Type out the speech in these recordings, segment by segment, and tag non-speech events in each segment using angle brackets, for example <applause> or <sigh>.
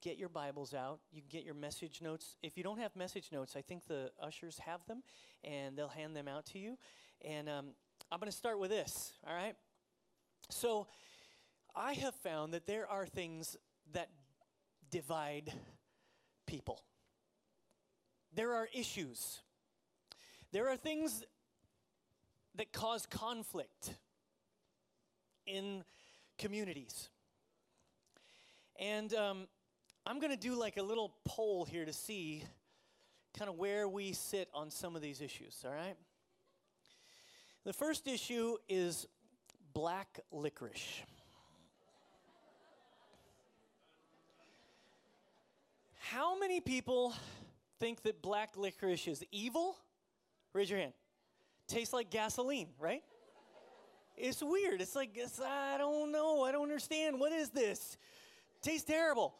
get your Bibles out. You can get your message notes. If you don't have message notes, I think the ushers have them, and they'll hand them out to you. And um, I'm going to start with this, all right? So, I have found that there are things that divide people. There are issues. There are things that cause conflict in communities. And um, I'm going to do like a little poll here to see kind of where we sit on some of these issues, all right? The first issue is black licorice. How many people think that black licorice is evil? Raise your hand. Tastes like gasoline, right? It's weird. It's like, it's, I don't know. I don't understand. What is this? Tastes terrible.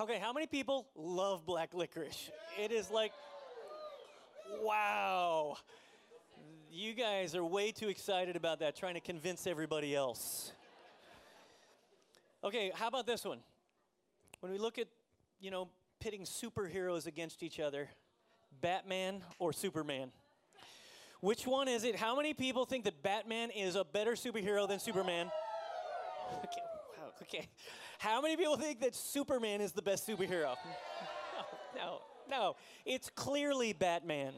Okay, how many people love black licorice? It is like, wow. You guys are way too excited about that, trying to convince everybody else. Okay, how about this one? When we look at, you know, pitting superheroes against each other, Batman or Superman? Which one is it? How many people think that Batman is a better superhero than Superman? Okay, <laughs> okay. How many people think that Superman is the best superhero? <laughs> No, no, no. It's clearly Batman.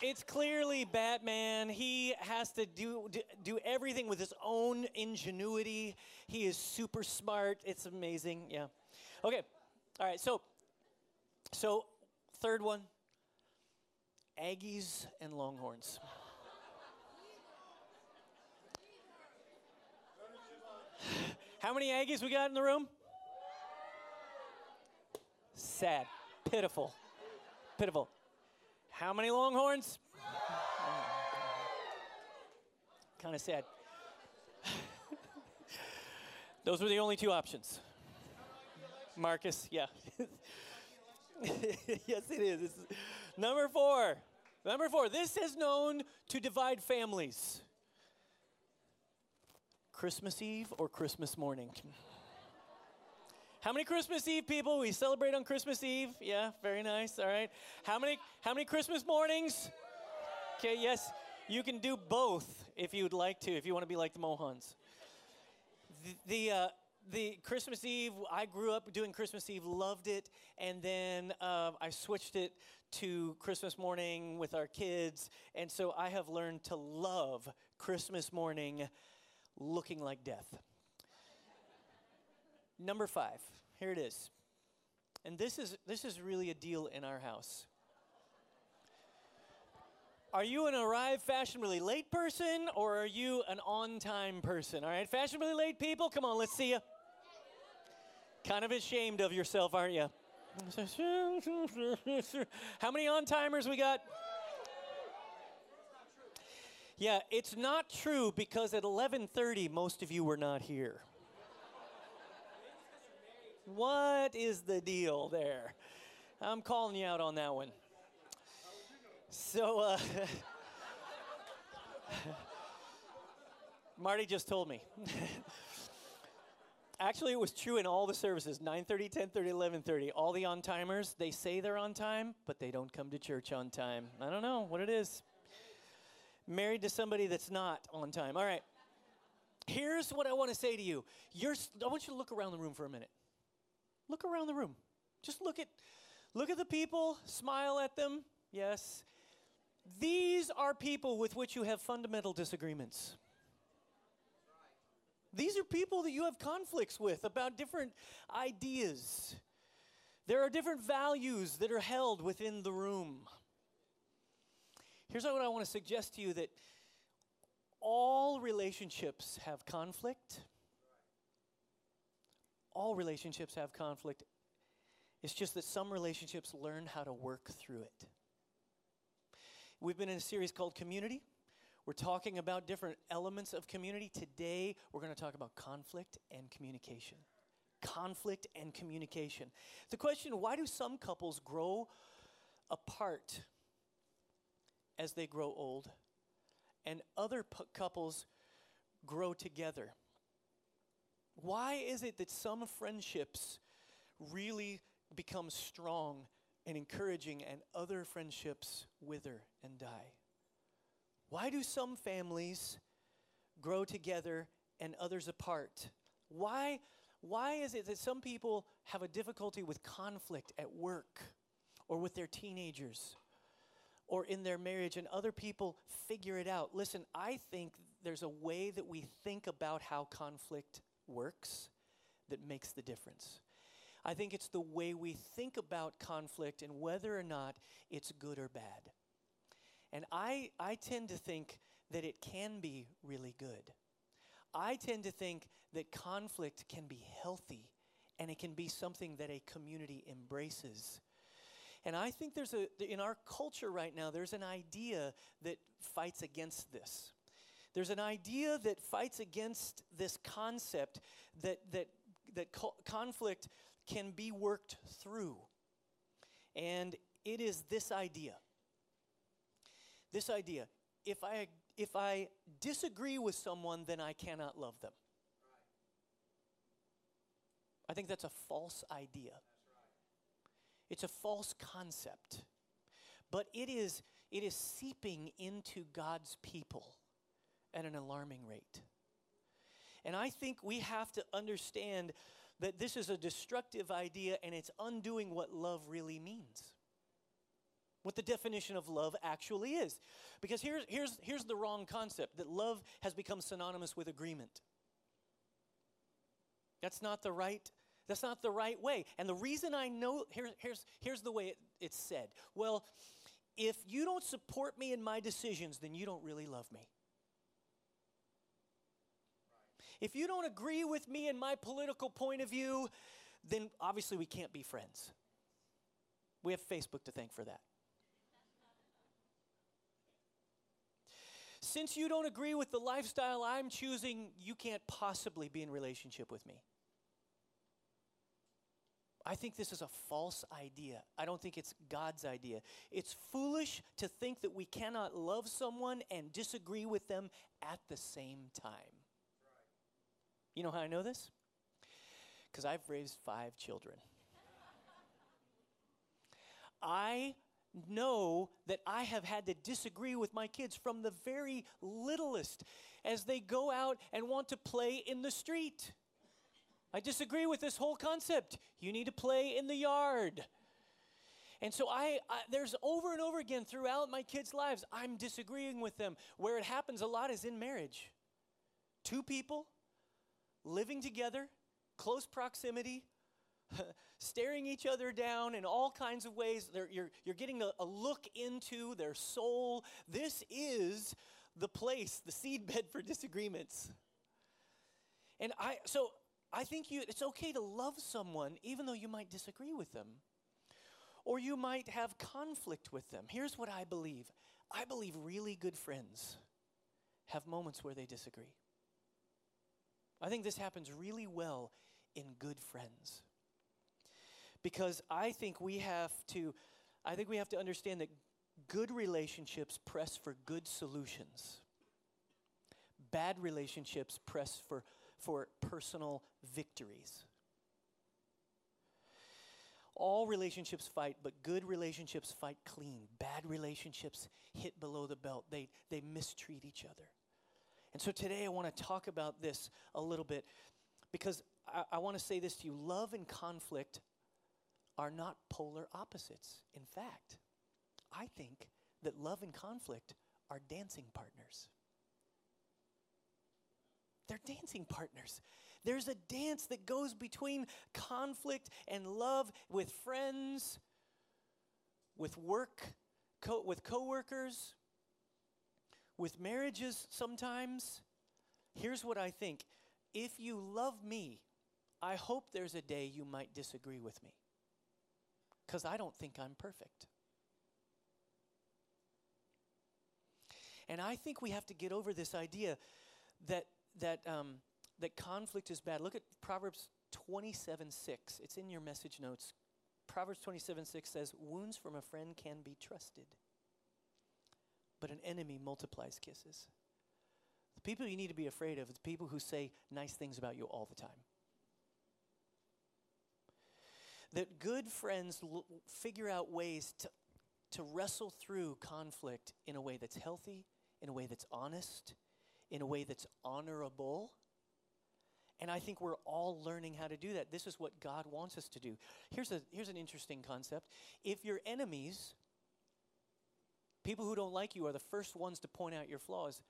It's clearly Batman. He has to do, do everything with his own ingenuity. He is super smart. It's amazing. Yeah. Okay. All right. So, so third one Aggies and Longhorns. How many Aggies we got in the room? Sad. Pitiful. Pitiful. How many Longhorns? kind of sad. <laughs> Those were the only two options. Marcus, yeah. <laughs> yes, it is. It's number four. Number four. This is known to divide families. Christmas Eve or Christmas morning? How many Christmas Eve people we celebrate on Christmas Eve? Yeah, very nice. All right. How many how many Christmas mornings? Okay, yes. You can do both if you would like to, if you want to be like the Mohans. The, the uh, the Christmas Eve, I grew up doing Christmas Eve, loved it, and then uh, I switched it to Christmas morning with our kids, and so I have learned to love Christmas morning looking like death. Number five, here it is. And this is, this is really a deal in our house. Are you an arrive fashionably late person or are you an on time person? All right, fashionably late people, come on, let's see you. Kind of ashamed of yourself, aren't you? <laughs> How many on timers we got? Yeah, it's not true because at 11:30 most of you were not here. What is the deal there? I'm calling you out on that one. So, uh, <laughs> Marty just told me. <laughs> Actually, it was true in all the services 9:30, 10:30, 11:30. All the on timers, they say they're on time, but they don't come to church on time. I don't know what it is married to somebody that's not on time. All right. Here's what I want to say to you. You're, I want you to look around the room for a minute. Look around the room. Just look at look at the people, smile at them. Yes. These are people with which you have fundamental disagreements. These are people that you have conflicts with about different ideas. There are different values that are held within the room. Here's what I want to suggest to you that all relationships have conflict. All relationships have conflict. It's just that some relationships learn how to work through it. We've been in a series called Community. We're talking about different elements of community. Today, we're going to talk about conflict and communication. Conflict and communication. The question why do some couples grow apart as they grow old, and other p- couples grow together. Why is it that some friendships really become strong and encouraging and other friendships wither and die? Why do some families grow together and others apart? Why, why is it that some people have a difficulty with conflict at work or with their teenagers or in their marriage and other people figure it out? Listen, I think there's a way that we think about how conflict works that makes the difference. I think it's the way we think about conflict and whether or not it's good or bad. And I, I tend to think that it can be really good. I tend to think that conflict can be healthy and it can be something that a community embraces. And I think there's a, in our culture right now, there's an idea that fights against this. There's an idea that fights against this concept that, that, that co- conflict can be worked through. And it is this idea. This idea. If I, if I disagree with someone, then I cannot love them. I think that's a false idea. It's a false concept. But it is, it is seeping into God's people at an alarming rate. And I think we have to understand that this is a destructive idea and it's undoing what love really means. What the definition of love actually is. Because here's, here's, here's the wrong concept that love has become synonymous with agreement. That's not the right that's not the right way. And the reason I know, here, here's, here's the way it, it's said. Well, if you don't support me in my decisions, then you don't really love me. If you don't agree with me in my political point of view, then obviously we can't be friends. We have Facebook to thank for that. Since you don't agree with the lifestyle I'm choosing, you can't possibly be in relationship with me. I think this is a false idea. I don't think it's God's idea. It's foolish to think that we cannot love someone and disagree with them at the same time. You know how I know this? Because I've raised five children. I know that I have had to disagree with my kids from the very littlest as they go out and want to play in the street. I disagree with this whole concept. You need to play in the yard. And so I, I, there's over and over again throughout my kids' lives, I'm disagreeing with them. Where it happens a lot is in marriage. Two people living together, close proximity, <laughs> staring each other down in all kinds of ways. They're, you're, you're getting a, a look into their soul. This is the place, the seedbed <laughs> for disagreements. And I, so I think you, it's okay to love someone even though you might disagree with them or you might have conflict with them. Here's what I believe I believe really good friends have moments where they disagree. I think this happens really well in good friends. Because I think we have to I think we have to understand that good relationships press for good solutions. Bad relationships press for for personal victories. All relationships fight, but good relationships fight clean. Bad relationships hit below the belt, they, they mistreat each other. And so today I want to talk about this a little bit because I, I want to say this to you love and conflict are not polar opposites. In fact, I think that love and conflict are dancing partners. They're dancing partners. There's a dance that goes between conflict and love with friends, with work, with co- with coworkers, with marriages sometimes. Here's what I think. If you love me, I hope there's a day you might disagree with me. Because I don't think I'm perfect. And I think we have to get over this idea that that, um, that conflict is bad. Look at Proverbs 27 6. It's in your message notes. Proverbs 27 6 says, Wounds from a friend can be trusted, but an enemy multiplies kisses. The people you need to be afraid of are the people who say nice things about you all the time. that good friends l- figure out ways to, to wrestle through conflict in a way that's healthy, in a way that's honest, in a way that's honorable. And I think we're all learning how to do that. This is what God wants us to do. Here's, a, here's an interesting concept. If your enemies, people who don't like you, are the first ones to point out your flaws,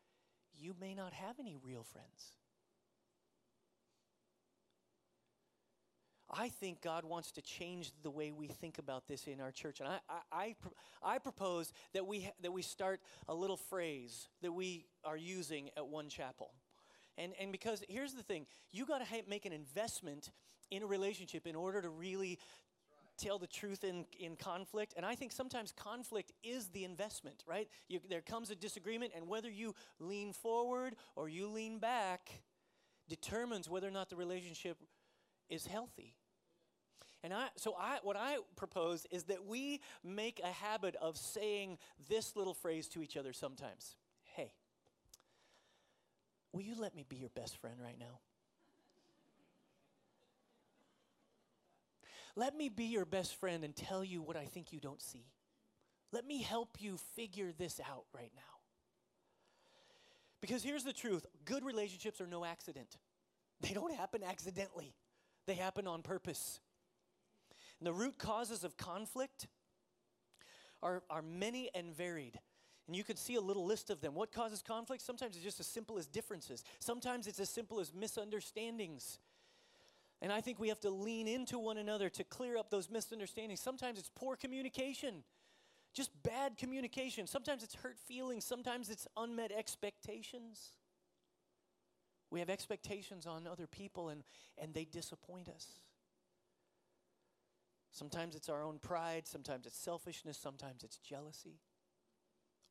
you may not have any real friends. I think God wants to change the way we think about this in our church. And I, I, I, I, propose that we, that we start a little phrase that we are using at one chapel. And, and because here's the thing you got to ha- make an investment in a relationship in order to really tell the truth in, in conflict. And I think sometimes conflict is the investment, right? You, there comes a disagreement, and whether you lean forward or you lean back determines whether or not the relationship is healthy. And I, so I, what I propose is that we make a habit of saying this little phrase to each other sometimes. Hey, will you let me be your best friend right now? Let me be your best friend and tell you what I think you don't see. Let me help you figure this out right now. Because here's the truth good relationships are no accident, they don't happen accidentally, they happen on purpose. And the root causes of conflict are, are many and varied. And you could see a little list of them. What causes conflict? Sometimes it's just as simple as differences, sometimes it's as simple as misunderstandings. And I think we have to lean into one another to clear up those misunderstandings. Sometimes it's poor communication, just bad communication. Sometimes it's hurt feelings, sometimes it's unmet expectations. We have expectations on other people and, and they disappoint us. Sometimes it's our own pride, sometimes it's selfishness, sometimes it's jealousy.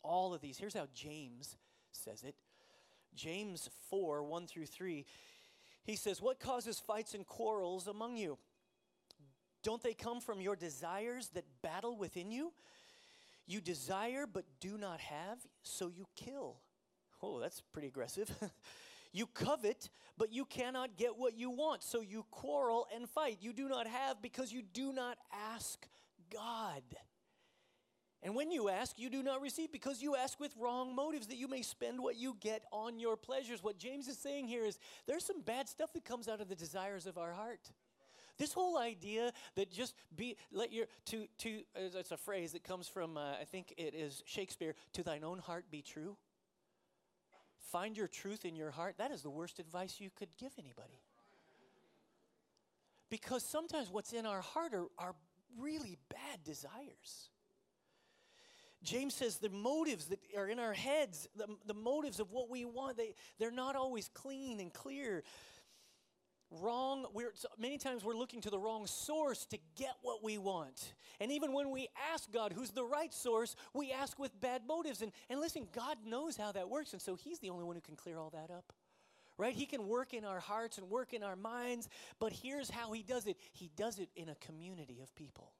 All of these. Here's how James says it James 4 1 through 3. He says, What causes fights and quarrels among you? Don't they come from your desires that battle within you? You desire but do not have, so you kill. Oh, that's pretty aggressive. <laughs> You covet, but you cannot get what you want, so you quarrel and fight. You do not have because you do not ask God. And when you ask, you do not receive because you ask with wrong motives that you may spend what you get on your pleasures. What James is saying here is there's some bad stuff that comes out of the desires of our heart. This whole idea that just be let your to to it's a phrase that comes from uh, I think it is Shakespeare to thine own heart be true. Find your truth in your heart. That is the worst advice you could give anybody. Because sometimes what's in our heart are, are really bad desires. James says the motives that are in our heads, the, the motives of what we want, they, they're not always clean and clear wrong we're many times we're looking to the wrong source to get what we want. And even when we ask god who's the right source we ask with bad motives. And, and listen god knows how that works and so he's the only one who can clear all that up right? He can work in our hearts and work in our minds but here's how he does it. He does it in a community of people.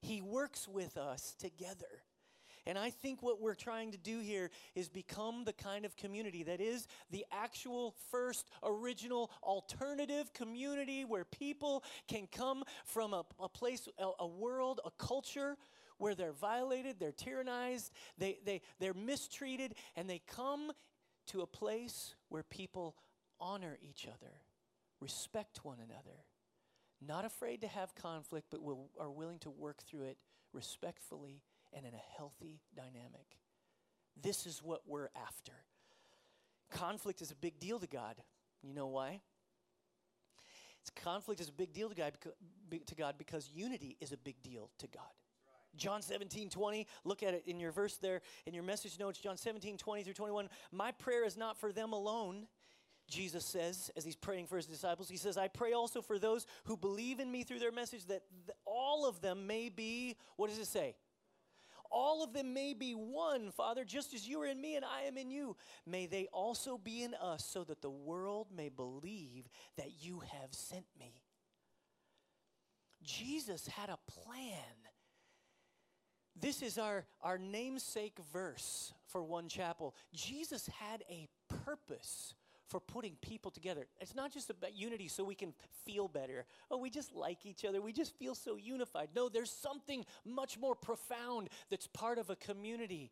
He works with us together and I think what we're trying to do here is become the kind of community that is the actual first original alternative community where people can come from a, a place, a, a world, a culture where they're violated, they're tyrannized, they, they, they're mistreated, and they come to a place where people honor each other, respect one another, not afraid to have conflict, but will, are willing to work through it respectfully and in a healthy dynamic. This is what we're after. Conflict is a big deal to God. You know why? It's conflict is a big deal to God, to God because unity is a big deal to God. John 17, 20, look at it in your verse there, in your message notes, John 17, 20 through 21. My prayer is not for them alone, Jesus says, as he's praying for his disciples. He says, I pray also for those who believe in me through their message, that th- all of them may be, what does it say? All of them may be one, Father, just as you are in me and I am in you. May they also be in us, so that the world may believe that you have sent me. Jesus had a plan. This is our, our namesake verse for One Chapel. Jesus had a purpose for putting people together. It's not just about unity so we can feel better. Oh, we just like each other. We just feel so unified. No, there's something much more profound that's part of a community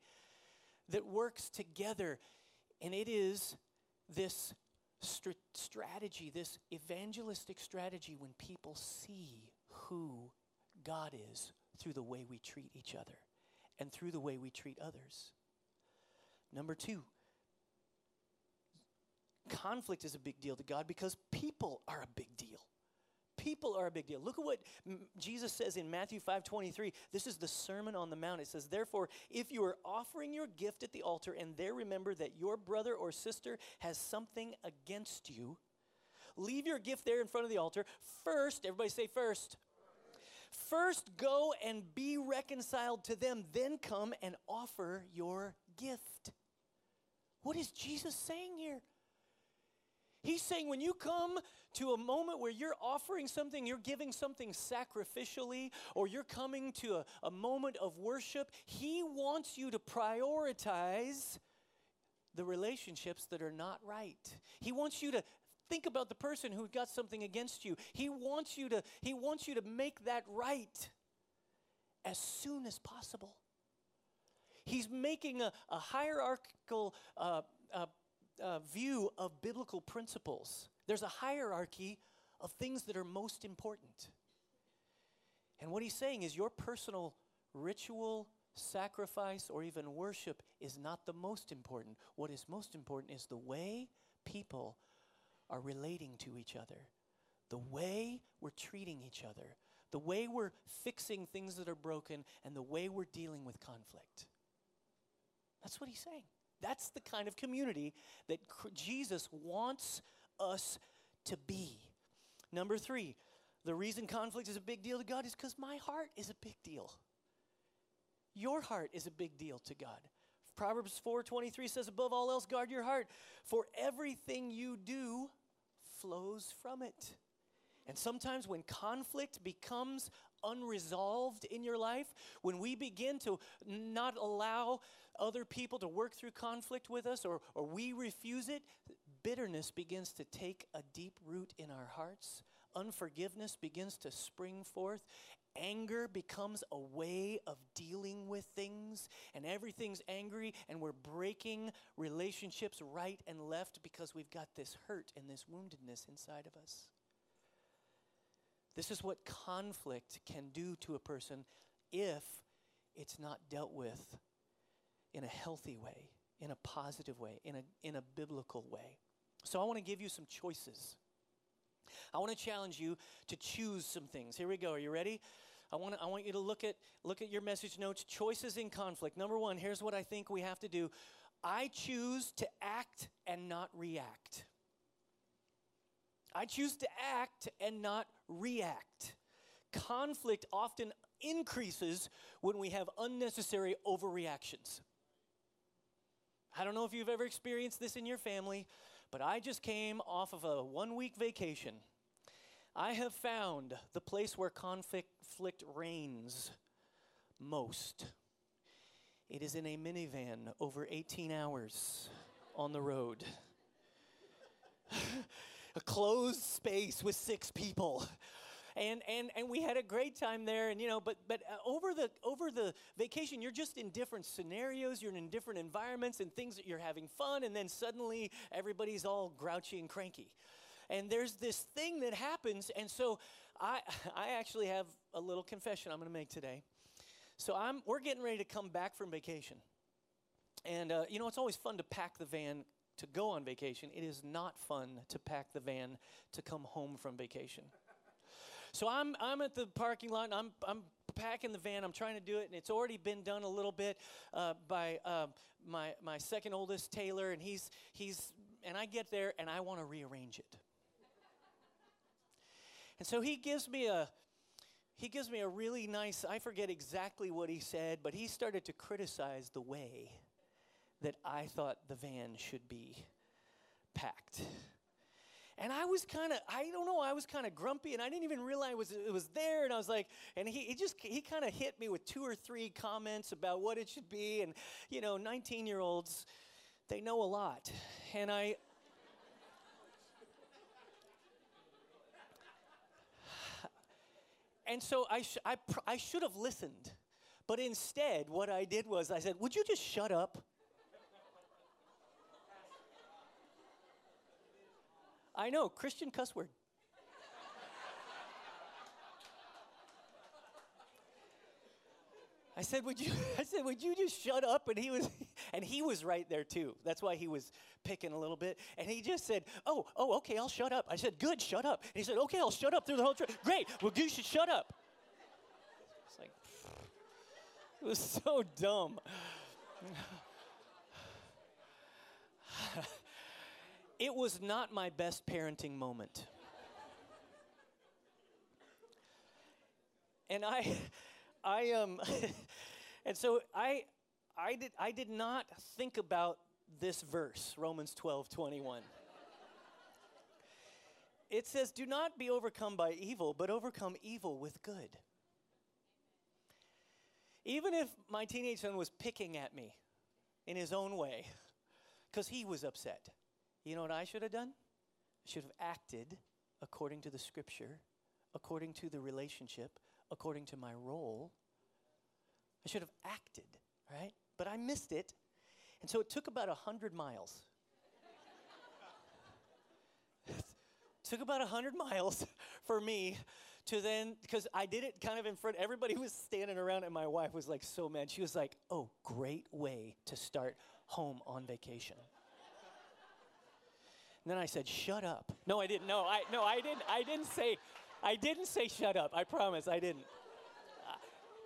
that works together. And it is this st- strategy, this evangelistic strategy when people see who God is through the way we treat each other and through the way we treat others. Number two, conflict is a big deal to God because people are a big deal. People are a big deal. Look at what Jesus says in Matthew 5 23. This is the Sermon on the Mount. It says, Therefore, if you are offering your gift at the altar and there remember that your brother or sister has something against you, leave your gift there in front of the altar. First, everybody say first. First, go and be reconciled to them, then come and offer your gift. What is Jesus saying here? He's saying when you come to a moment where you're offering something, you're giving something sacrificially, or you're coming to a, a moment of worship, He wants you to prioritize the relationships that are not right. He wants you to think about the person who got something against you. He wants you to, he wants you to make that right as soon as possible. He's making a, a hierarchical uh, uh, uh, view of biblical principles. There's a hierarchy of things that are most important. And what he's saying is your personal ritual, sacrifice, or even worship is not the most important. What is most important is the way people are relating to each other, the way we're treating each other, the way we're fixing things that are broken, and the way we're dealing with conflict. That's what he's saying. That's the kind of community that Jesus wants us to be. Number three, the reason conflict is a big deal to God is because my heart is a big deal. Your heart is a big deal to God. Proverbs 4:23 says above all else guard your heart for everything you do flows from it. And sometimes when conflict becomes unresolved in your life, when we begin to not allow other people to work through conflict with us or, or we refuse it, bitterness begins to take a deep root in our hearts. Unforgiveness begins to spring forth. Anger becomes a way of dealing with things, and everything's angry, and we're breaking relationships right and left because we've got this hurt and this woundedness inside of us. This is what conflict can do to a person if it's not dealt with in a healthy way, in a positive way, in a, in a biblical way. So I want to give you some choices. I want to challenge you to choose some things. Here we go. Are you ready? I want, to, I want you to look at, look at your message notes. Choices in conflict. Number one, here's what I think we have to do I choose to act and not react. I choose to act and not react. Conflict often increases when we have unnecessary overreactions. I don't know if you've ever experienced this in your family, but I just came off of a one week vacation. I have found the place where conflict reigns most. It is in a minivan over 18 hours on the road. <laughs> a closed space with six people and and and we had a great time there and you know but but uh, over the over the vacation you're just in different scenarios you're in different environments and things that you're having fun and then suddenly everybody's all grouchy and cranky. And there's this thing that happens and so i i actually have a little confession i'm going to make today. So i'm we're getting ready to come back from vacation. And uh, you know it's always fun to pack the van to go on vacation. It is not fun to pack the van to come home from vacation so I'm, I'm at the parking lot and I'm, I'm packing the van. I'm trying to do it, and it's already been done a little bit uh, by uh, my, my second oldest, Taylor, and he's, he's, and I get there and I want to rearrange it. and so he gives me a, he gives me a really nice, I forget exactly what he said, but he started to criticize the way that I thought the van should be packed. And I was kind of, I don't know, I was kind of grumpy and I didn't even realize it was, it was there. And I was like, and he, he just, he kind of hit me with two or three comments about what it should be. And, you know, 19 year olds, they know a lot. And I, and so I, sh- I, pr- I should have listened. But instead, what I did was I said, Would you just shut up? I know, Christian cuss word. I said, "Would you?" <laughs> I said, "Would you just shut up?" And he was, <laughs> and he was right there too. That's why he was picking a little bit. And he just said, "Oh, oh, okay, I'll shut up." I said, "Good, shut up." And he said, "Okay, I'll shut up through the whole trip." Great. Well, you should shut up. It's like, <laughs> it was so dumb. It was not my best parenting moment. And I, I um, <laughs> and so I, I did I did not think about this verse, Romans 12, 21. it says, Do not be overcome by evil, but overcome evil with good. Even if my teenage son was picking at me in his own way, because he was upset, you know what I should have done? I should have acted according to the scripture, according to the relationship, according to my role. I should have acted, right? But I missed it. And so it took about 100 miles. <laughs> took about 100 miles <laughs> for me to then, because I did it kind of in front, everybody was standing around, and my wife was like so mad. She was like, oh, great way to start home on vacation. And then I said, "Shut up." No, I didn't. No, I no, I didn't. I didn't say, I didn't say shut up. I promise, I didn't. Uh,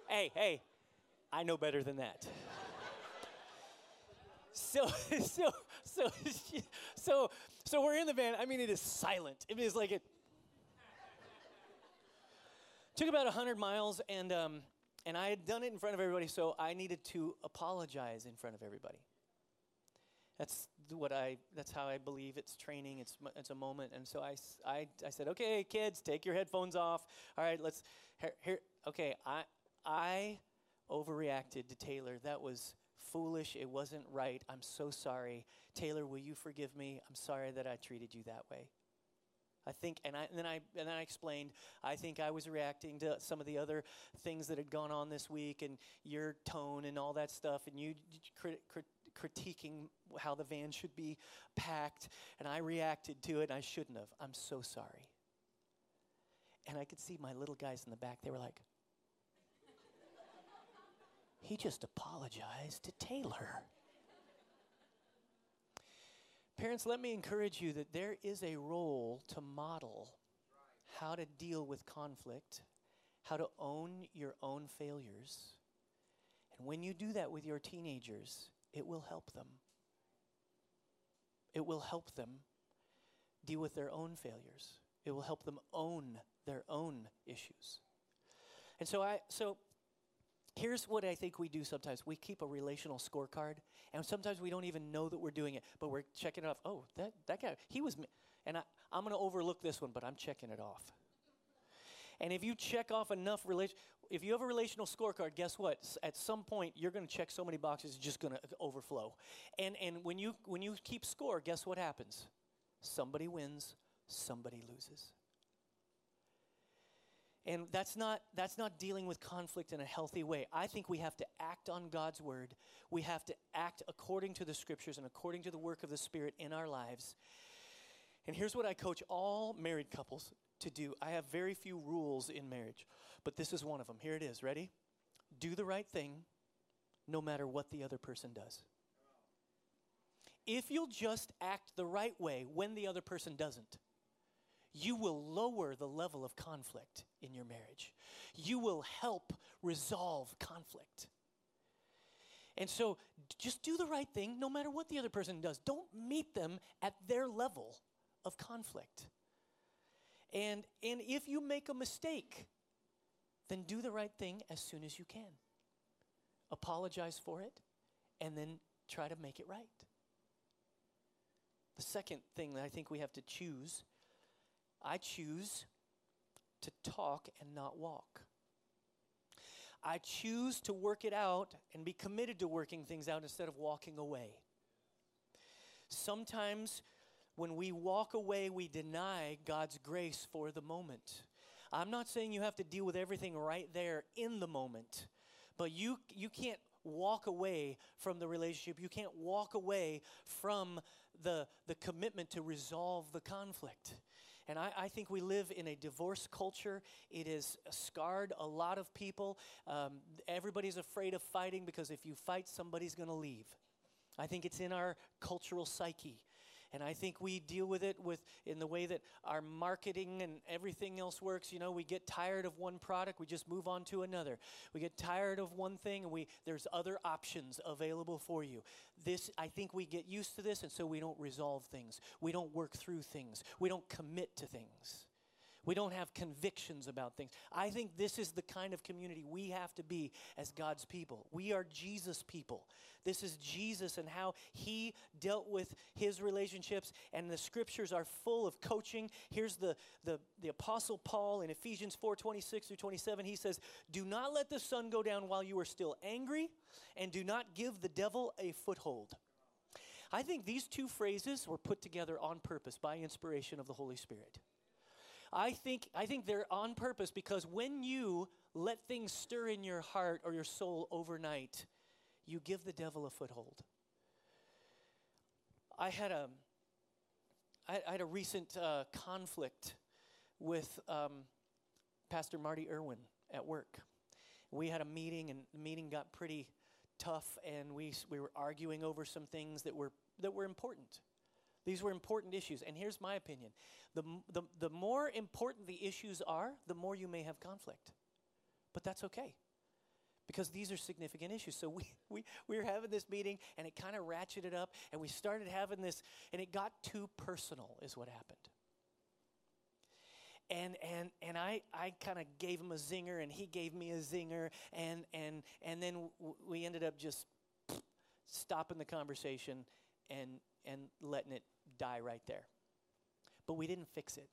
hey, hey, I know better than that. <laughs> <laughs> so, so, so, <laughs> so, so we're in the van. I mean, it is silent. It is like it. Took about hundred miles, and um, and I had done it in front of everybody, so I needed to apologize in front of everybody. That's what I. That's how I believe it's training. It's it's a moment, and so I, I, I said, okay, kids, take your headphones off. All right, let's here. here okay, I I overreacted to Taylor. That was foolish. It wasn't right. I'm so sorry, Taylor. Will you forgive me? I'm sorry that I treated you that way. I think, and, I, and then I and then I explained. I think I was reacting to some of the other things that had gone on this week, and your tone and all that stuff, and you crit, crit, critiquing how the van should be packed, and I reacted to it, and I shouldn't have. I'm so sorry. And I could see my little guys in the back, they were like, he just apologized to Taylor. Parents, let me encourage you that there is a role to model how to deal with conflict, how to own your own failures. And when you do that with your teenagers, it will help them. It will help them deal with their own failures. It will help them own their own issues. And so I so here's what I think we do sometimes. We keep a relational scorecard, and sometimes we don't even know that we're doing it, but we're checking it off. Oh, that, that guy, he was, and I, I'm going to overlook this one, but I'm checking it off. And if you check off enough relation, if you have a relational scorecard, guess what? At some point, you're going to check so many boxes, it's just going to uh, overflow. And and when you when you keep score, guess what happens? Somebody wins, somebody loses. And that's not that's not dealing with conflict in a healthy way. I think we have to act on God's word. We have to act according to the scriptures and according to the work of the Spirit in our lives. And here's what I coach all married couples to do. I have very few rules in marriage, but this is one of them. Here it is. Ready? Do the right thing no matter what the other person does. If you'll just act the right way when the other person doesn't, you will lower the level of conflict in your marriage. You will help resolve conflict. And so just do the right thing no matter what the other person does. Don't meet them at their level of conflict. And, and if you make a mistake, then do the right thing as soon as you can. Apologize for it, and then try to make it right. The second thing that I think we have to choose I choose to talk and not walk. I choose to work it out and be committed to working things out instead of walking away. Sometimes when we walk away, we deny God's grace for the moment. I'm not saying you have to deal with everything right there in the moment, but you, you can't walk away from the relationship. You can't walk away from the, the commitment to resolve the conflict. And I, I, think we live in a divorce culture. It has scarred a lot of people. Um, everybody's afraid of fighting because if you fight, somebody's going to leave. I think it's in our cultural psyche. And I think we deal with it with in the way that our marketing and everything else works. You know, we get tired of one product, we just move on to another. We get tired of one thing and we there's other options available for you. This I think we get used to this and so we don't resolve things. We don't work through things. We don't commit to things. We don't have convictions about things. I think this is the kind of community we have to be as God's people. We are Jesus people. This is Jesus and how he dealt with his relationships, and the scriptures are full of coaching. Here's the, the, the Apostle Paul in Ephesians 4 26 through 27. He says, Do not let the sun go down while you are still angry, and do not give the devil a foothold. I think these two phrases were put together on purpose by inspiration of the Holy Spirit. I think, I think they're on purpose because when you let things stir in your heart or your soul overnight, you give the devil a foothold. I had a, I, had a recent uh, conflict with um, Pastor Marty Irwin at work. We had a meeting, and the meeting got pretty tough, and we, we were arguing over some things that were, that were important. These were important issues. And here's my opinion the, the, the more important the issues are, the more you may have conflict. But that's okay because these are significant issues. So <laughs> we, we, we were having this meeting and it kind of ratcheted up and we started having this and it got too personal, is what happened. And, and, and I, I kind of gave him a zinger and he gave me a zinger and, and, and then w- we ended up just <sniffs> stopping the conversation and, and letting it die right there. But we didn't fix it.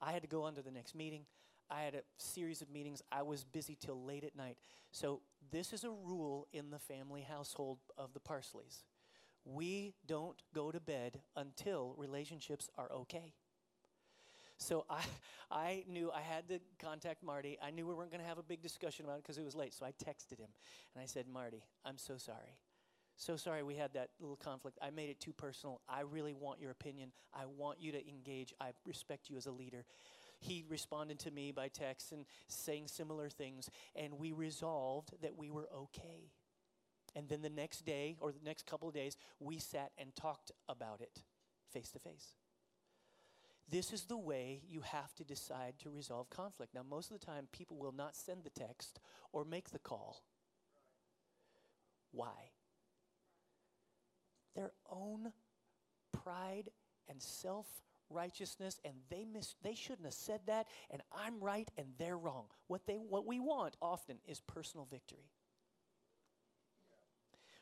I had to go on to the next meeting. I had a series of meetings. I was busy till late at night. So, this is a rule in the family household of the Parsleys. We don't go to bed until relationships are okay. So I, <laughs> I knew I had to contact Marty. I knew we weren't going to have a big discussion about it because it was late. So I texted him and I said, Marty, I'm so sorry. So sorry we had that little conflict. I made it too personal. I really want your opinion. I want you to engage. I respect you as a leader. He responded to me by text and saying similar things, and we resolved that we were okay. And then the next day, or the next couple of days, we sat and talked about it face to face. This is the way you have to decide to resolve conflict. Now, most of the time, people will not send the text or make the call. Why? Their own pride and self righteousness and they miss they shouldn't have said that and I'm right and they're wrong. What they what we want often is personal victory.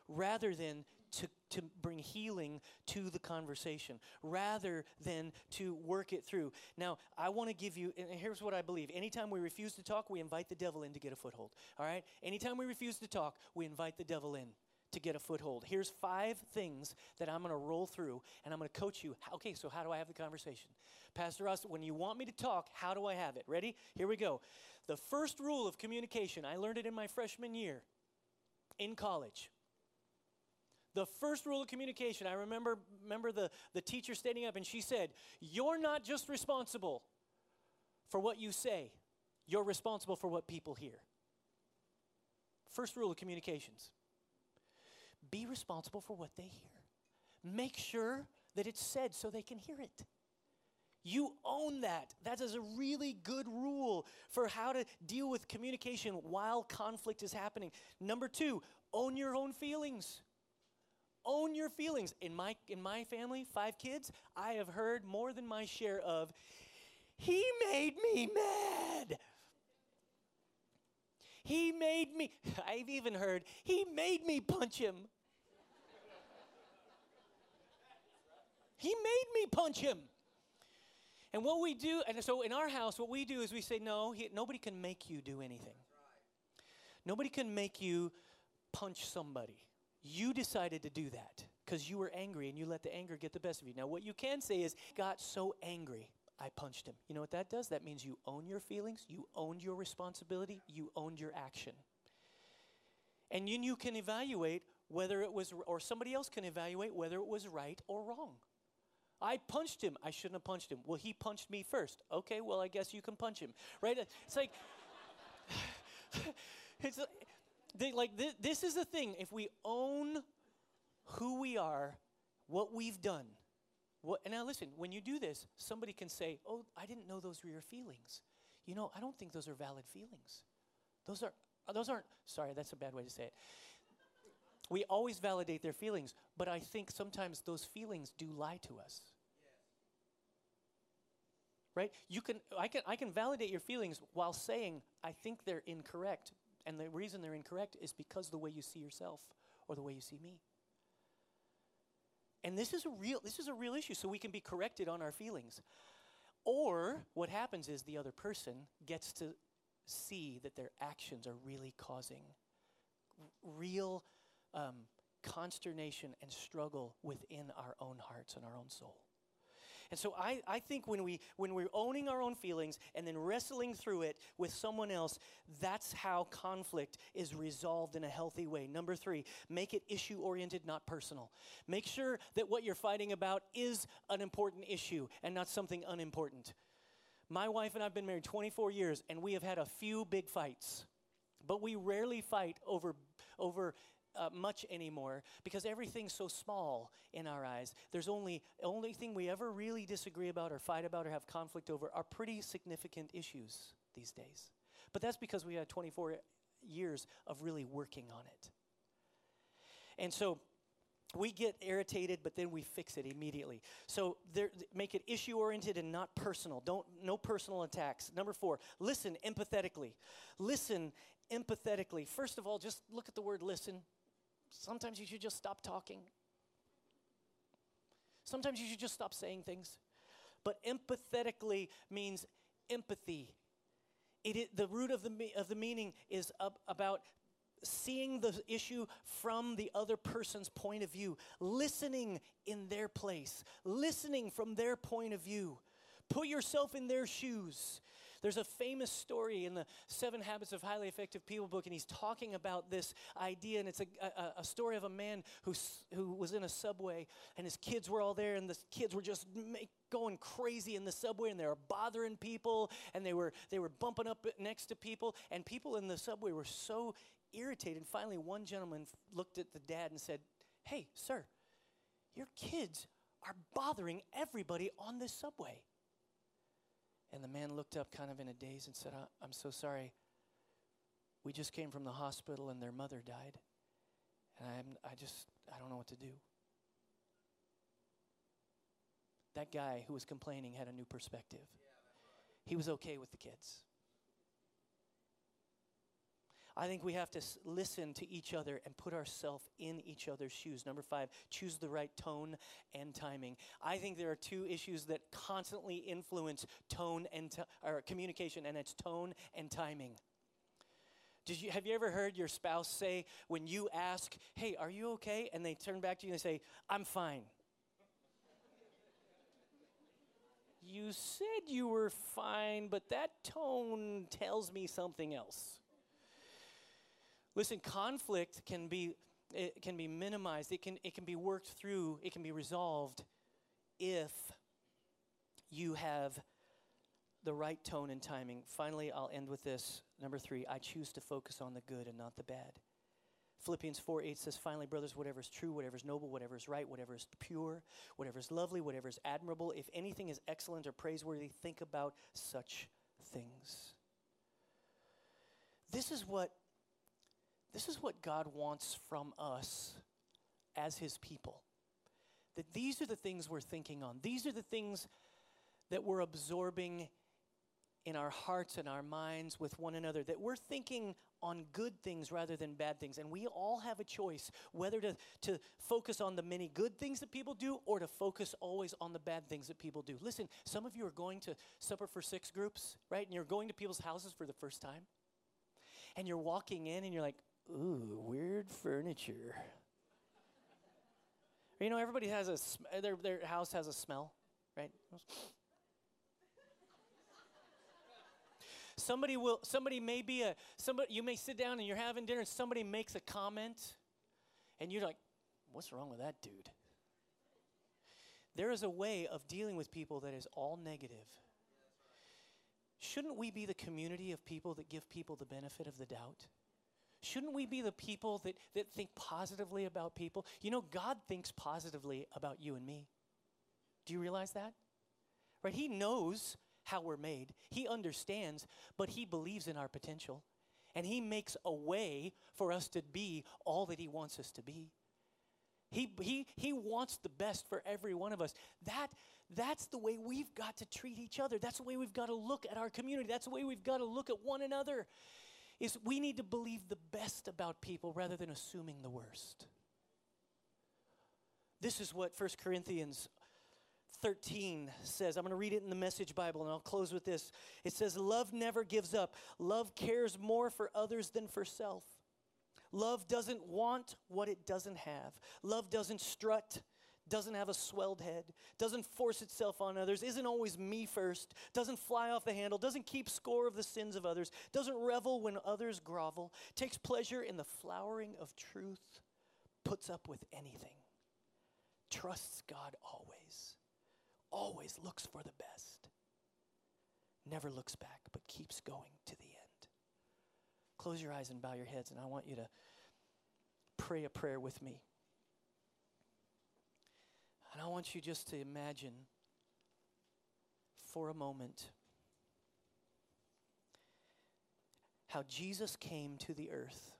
Rather than to, to bring healing to the conversation, rather than to work it through. Now, I want to give you, and here's what I believe. Anytime we refuse to talk, we invite the devil in to get a foothold. All right? Anytime we refuse to talk, we invite the devil in to get a foothold. Here's five things that I'm going to roll through and I'm going to coach you. Okay, so how do I have the conversation? Pastor Ross, when you want me to talk, how do I have it? Ready? Here we go. The first rule of communication, I learned it in my freshman year in college. The first rule of communication, I remember, remember the, the teacher standing up and she said, You're not just responsible for what you say, you're responsible for what people hear. First rule of communications be responsible for what they hear. Make sure that it's said so they can hear it. You own that. That is a really good rule for how to deal with communication while conflict is happening. Number two, own your own feelings. Own your feelings. In my, in my family, five kids, I have heard more than my share of, he made me mad. He made me, <laughs> I've even heard, he made me punch him. He made me punch him. And what we do, and so in our house, what we do is we say, no, he, nobody can make you do anything. Nobody can make you punch somebody. You decided to do that because you were angry and you let the anger get the best of you. Now, what you can say is, got so angry. I punched him. You know what that does? That means you own your feelings, you owned your responsibility, you owned your action. And then you can evaluate whether it was, or somebody else can evaluate whether it was right or wrong. I punched him. I shouldn't have punched him. Well, he punched me first. Okay, well, I guess you can punch him, right? It's like, <sighs> it's they, like this, this is the thing. If we own who we are, what we've done, what, and now listen, when you do this, somebody can say, "Oh, I didn't know those were your feelings." You know, I don't think those are valid feelings. Those are those aren't. Sorry, that's a bad way to say it. We always validate their feelings, but I think sometimes those feelings do lie to us. Right? You can I can I can validate your feelings while saying I think they're incorrect. And the reason they're incorrect is because the way you see yourself or the way you see me. And this is a real this is a real issue so we can be corrected on our feelings. Or what happens is the other person gets to see that their actions are really causing real um, consternation and struggle within our own hearts and our own soul. And so I, I think when, we, when we're owning our own feelings and then wrestling through it with someone else, that's how conflict is resolved in a healthy way. Number three, make it issue oriented, not personal. Make sure that what you're fighting about is an important issue and not something unimportant. My wife and I have been married 24 years, and we have had a few big fights, but we rarely fight over, over uh, much anymore because everything's so small in our eyes. There's only only thing we ever really disagree about or fight about or have conflict over are pretty significant issues these days. But that's because we had 24 years of really working on it. And so we get irritated but then we fix it immediately so there, make it issue oriented and not personal don't no personal attacks number four listen empathetically listen empathetically first of all just look at the word listen Sometimes you should just stop talking. Sometimes you should just stop saying things. But empathetically means empathy. It, the root of the, of the meaning is about seeing the issue from the other person's point of view, listening in their place, listening from their point of view. Put yourself in their shoes. There's a famous story in the Seven Habits of Highly Effective People book, and he's talking about this idea. And it's a, a, a story of a man who, who was in a subway, and his kids were all there, and the kids were just make, going crazy in the subway, and they were bothering people, and they were, they were bumping up next to people, and people in the subway were so irritated. Finally, one gentleman looked at the dad and said, Hey, sir, your kids are bothering everybody on this subway. And the man looked up kind of in a daze and said, I'm so sorry. We just came from the hospital and their mother died. And I'm, I just, I don't know what to do. That guy who was complaining had a new perspective. He was okay with the kids. I think we have to listen to each other and put ourselves in each other's shoes. Number five, choose the right tone and timing. I think there are two issues that constantly influence tone and t- or communication, and it's tone and timing. Did you, have you ever heard your spouse say when you ask, "Hey, are you okay?" and they turn back to you and say, "I'm fine." you said you were fine, but that tone tells me something else. Listen, conflict can be it can be minimized. It can it can be worked through. It can be resolved if you have the right tone and timing. Finally, I'll end with this. Number 3, I choose to focus on the good and not the bad. Philippians 4 8 says, Finally, brothers, whatever is true, whatever is noble, whatever is right, whatever is pure, whatever is lovely, whatever is admirable, if anything is excellent or praiseworthy, think about such things. This is what this is what God wants from us as His people. That these are the things we're thinking on, these are the things that we're absorbing in our hearts and our minds with one another, that we're thinking on good things rather than bad things. And we all have a choice whether to, to focus on the many good things that people do or to focus always on the bad things that people do. Listen, some of you are going to supper for six groups, right? And you're going to people's houses for the first time. And you're walking in and you're like, ooh, weird furniture. You know, everybody has a, sm- their, their house has a smell, right? somebody will somebody may be a somebody you may sit down and you're having dinner and somebody makes a comment and you're like, what's wrong with that dude? There is a way of dealing with people that is all negative. Shouldn't we be the community of people that give people the benefit of the doubt? Shouldn't we be the people that, that think positively about people? You know, God thinks positively about you and me. Do you realize that? Right? He knows how we're made, He understands, but He believes in our potential. And He makes a way for us to be all that He wants us to be. He, he, he wants the best for every one of us. That, that's the way we've got to treat each other. That's the way we've got to look at our community. That's the way we've got to look at one another. Is we need to believe the best about people rather than assuming the worst. This is what 1 Corinthians 13 says. I'm going to read it in the Message Bible and I'll close with this. It says, Love never gives up. Love cares more for others than for self. Love doesn't want what it doesn't have. Love doesn't strut, doesn't have a swelled head, doesn't force itself on others, isn't always me first, doesn't fly off the handle, doesn't keep score of the sins of others, doesn't revel when others grovel, takes pleasure in the flowering of truth, puts up with anything, trusts God always, always looks for the best, never looks back, but keeps going to the end. Close your eyes and bow your heads, and I want you to pray a prayer with me. And I want you just to imagine for a moment how Jesus came to the earth.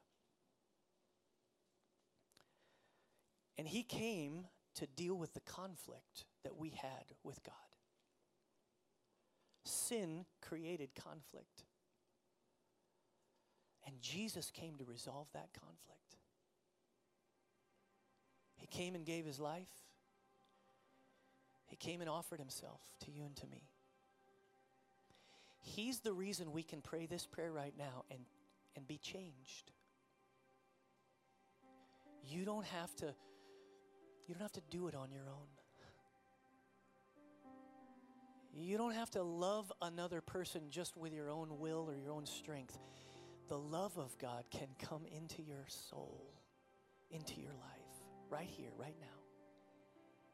And he came to deal with the conflict that we had with God. Sin created conflict. And Jesus came to resolve that conflict. He came and gave his life. He came and offered himself to you and to me. He's the reason we can pray this prayer right now and, and be changed. You don't have to you don't have to do it on your own. You don't have to love another person just with your own will or your own strength. The love of God can come into your soul, into your life, right here, right now,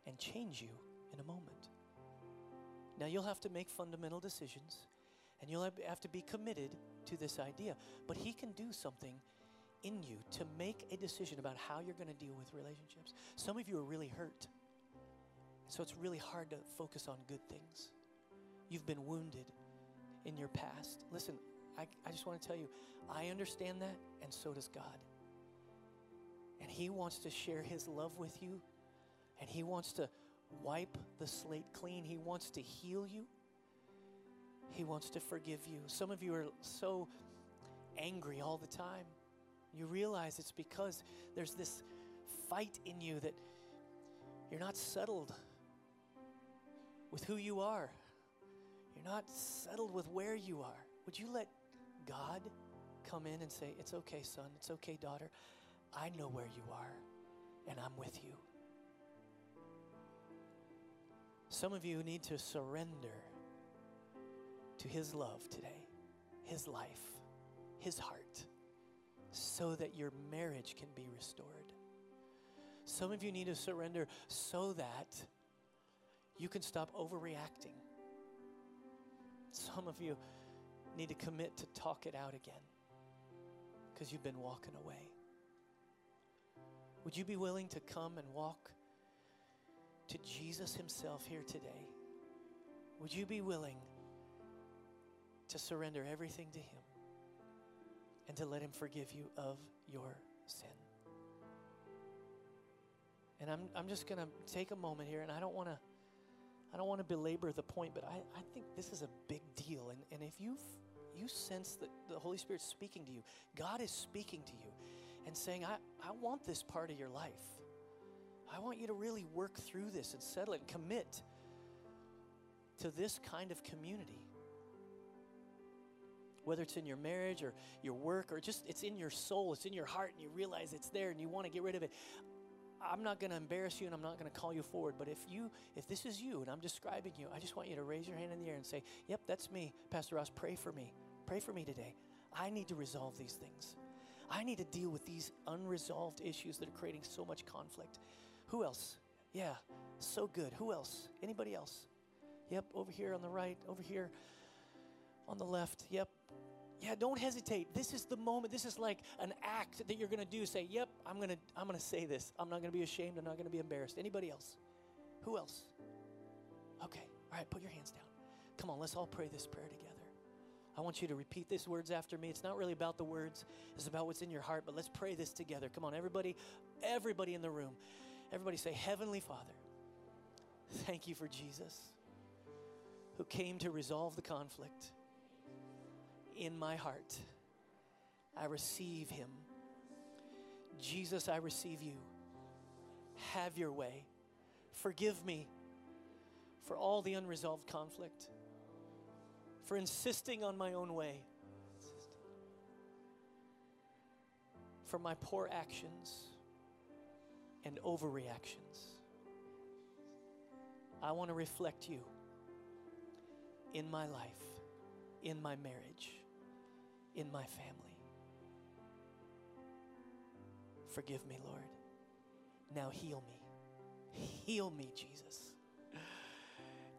and change you in a moment. Now, you'll have to make fundamental decisions and you'll have to be committed to this idea. But He can do something in you to make a decision about how you're going to deal with relationships. Some of you are really hurt, so it's really hard to focus on good things. You've been wounded in your past. Listen, I, I just want to tell you, I understand that, and so does God. And He wants to share His love with you, and He wants to wipe the slate clean. He wants to heal you, He wants to forgive you. Some of you are so angry all the time. You realize it's because there's this fight in you that you're not settled with who you are. You're not settled with where you are. Would you let God come in and say, It's okay, son. It's okay, daughter. I know where you are, and I'm with you. Some of you need to surrender to His love today, His life, His heart, so that your marriage can be restored. Some of you need to surrender so that you can stop overreacting. Some of you need to commit to talk it out again because you've been walking away. Would you be willing to come and walk to Jesus Himself here today? Would you be willing to surrender everything to Him and to let Him forgive you of your sin? And I'm, I'm just going to take a moment here, and I don't want to. I don't want to belabor the point, but I, I think this is a big deal. And, and if you've you sense that the Holy Spirit's speaking to you. God is speaking to you and saying, I, I want this part of your life. I want you to really work through this and settle it and commit to this kind of community. Whether it's in your marriage or your work or just it's in your soul, it's in your heart, and you realize it's there and you want to get rid of it. I'm not going to embarrass you and I'm not going to call you forward, but if you if this is you and I'm describing you, I just want you to raise your hand in the air and say, "Yep, that's me. Pastor Ross, pray for me Pray for me today. I need to resolve these things. I need to deal with these unresolved issues that are creating so much conflict. Who else? Yeah, so good. Who else? Anybody else? Yep, over here on the right, over here on the left. Yep. Yeah, don't hesitate. This is the moment. This is like an act that you're going to do. Say, "Yep, I'm going to I'm going to say this. I'm not going to be ashamed. I'm not going to be embarrassed." Anybody else? Who else? Okay. All right, put your hands down. Come on, let's all pray this prayer together. I want you to repeat these words after me. It's not really about the words, it's about what's in your heart, but let's pray this together. Come on, everybody, everybody in the room. Everybody say, Heavenly Father, thank you for Jesus who came to resolve the conflict in my heart. I receive him. Jesus, I receive you. Have your way. Forgive me for all the unresolved conflict, for insisting on my own way, for my poor actions and overreactions. I want to reflect you in my life, in my marriage, in my family. Forgive me, Lord. Now heal me. Heal me, Jesus.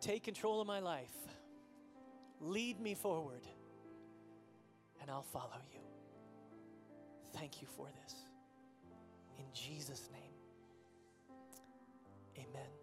Take control of my life. Lead me forward, and I'll follow you. Thank you for this. In Jesus' name, amen.